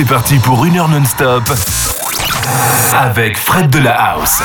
c'est parti pour une heure non-stop avec Fred de la House.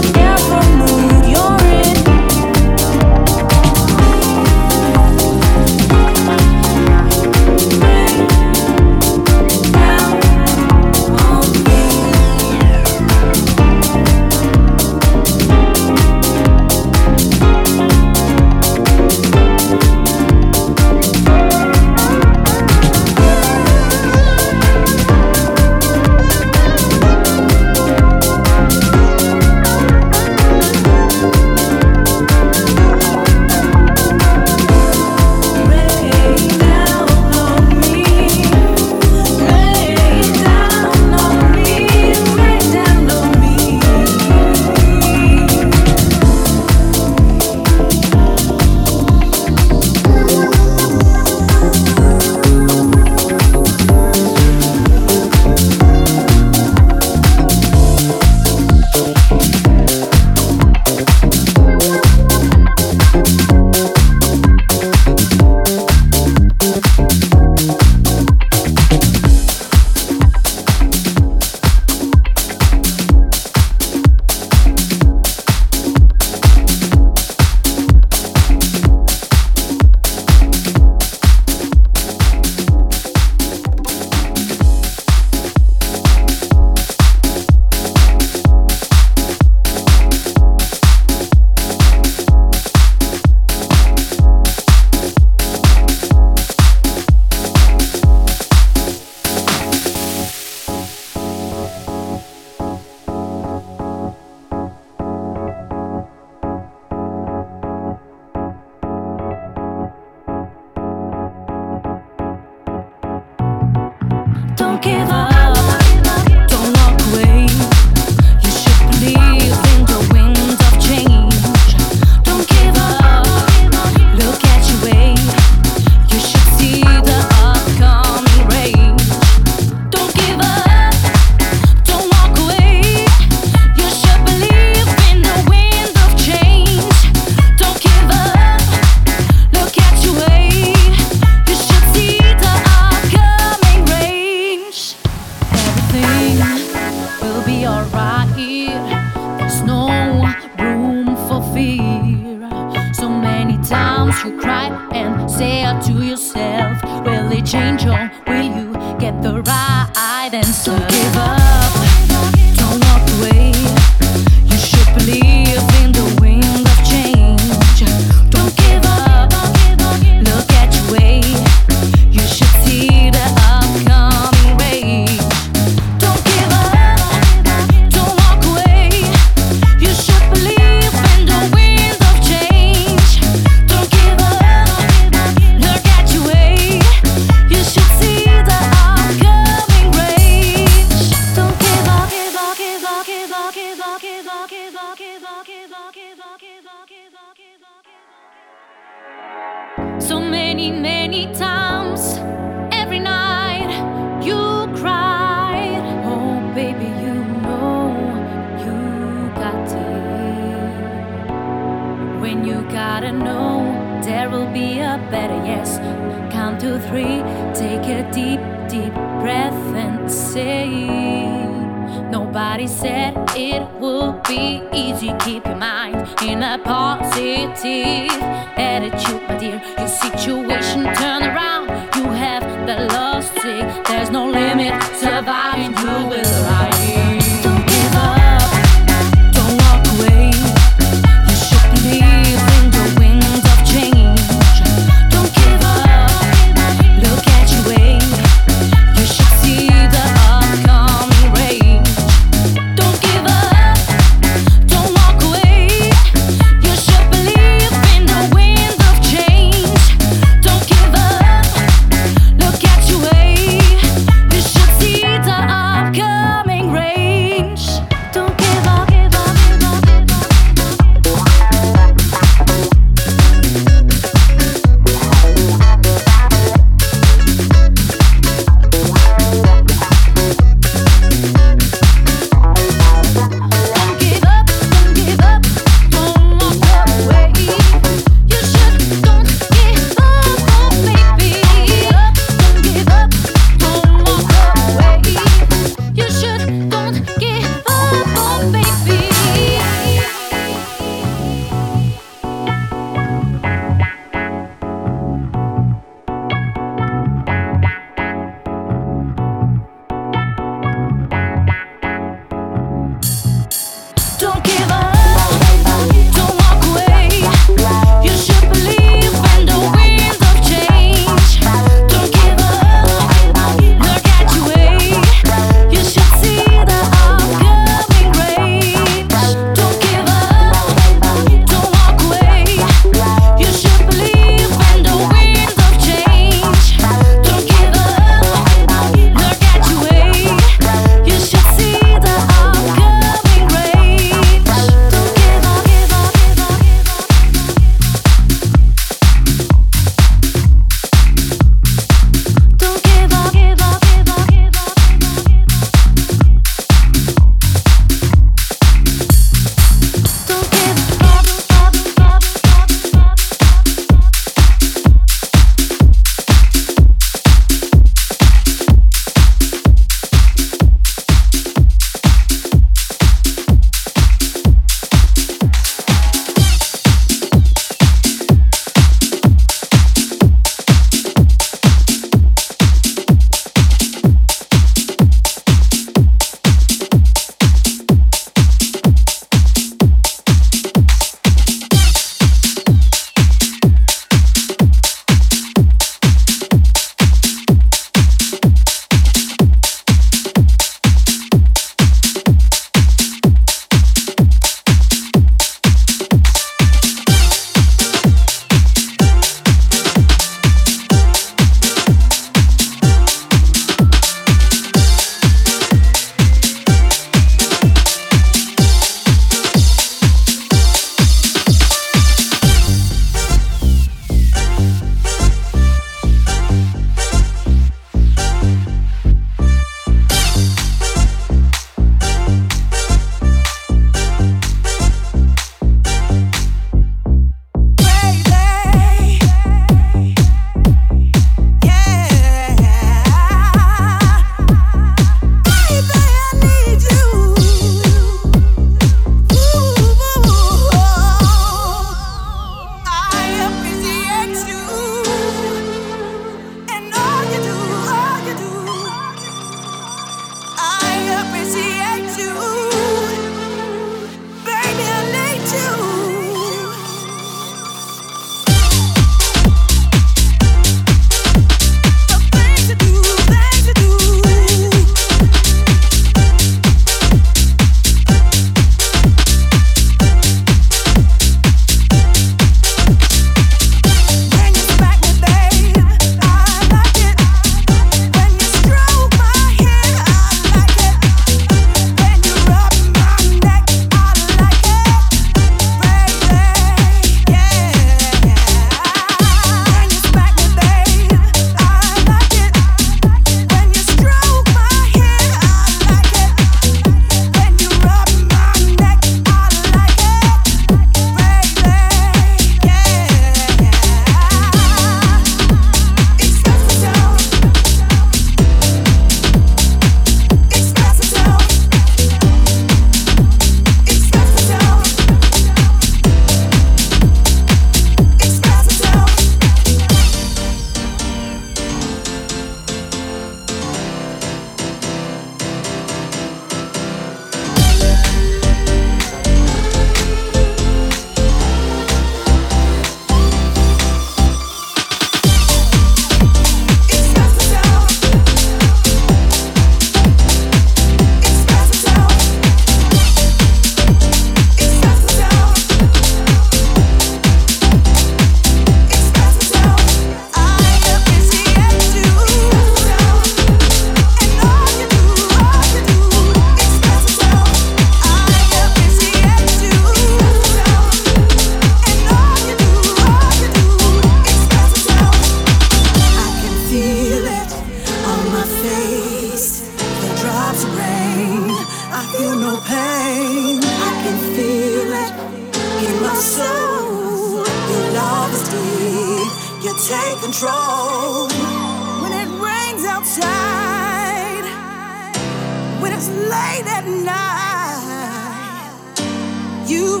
You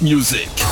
music.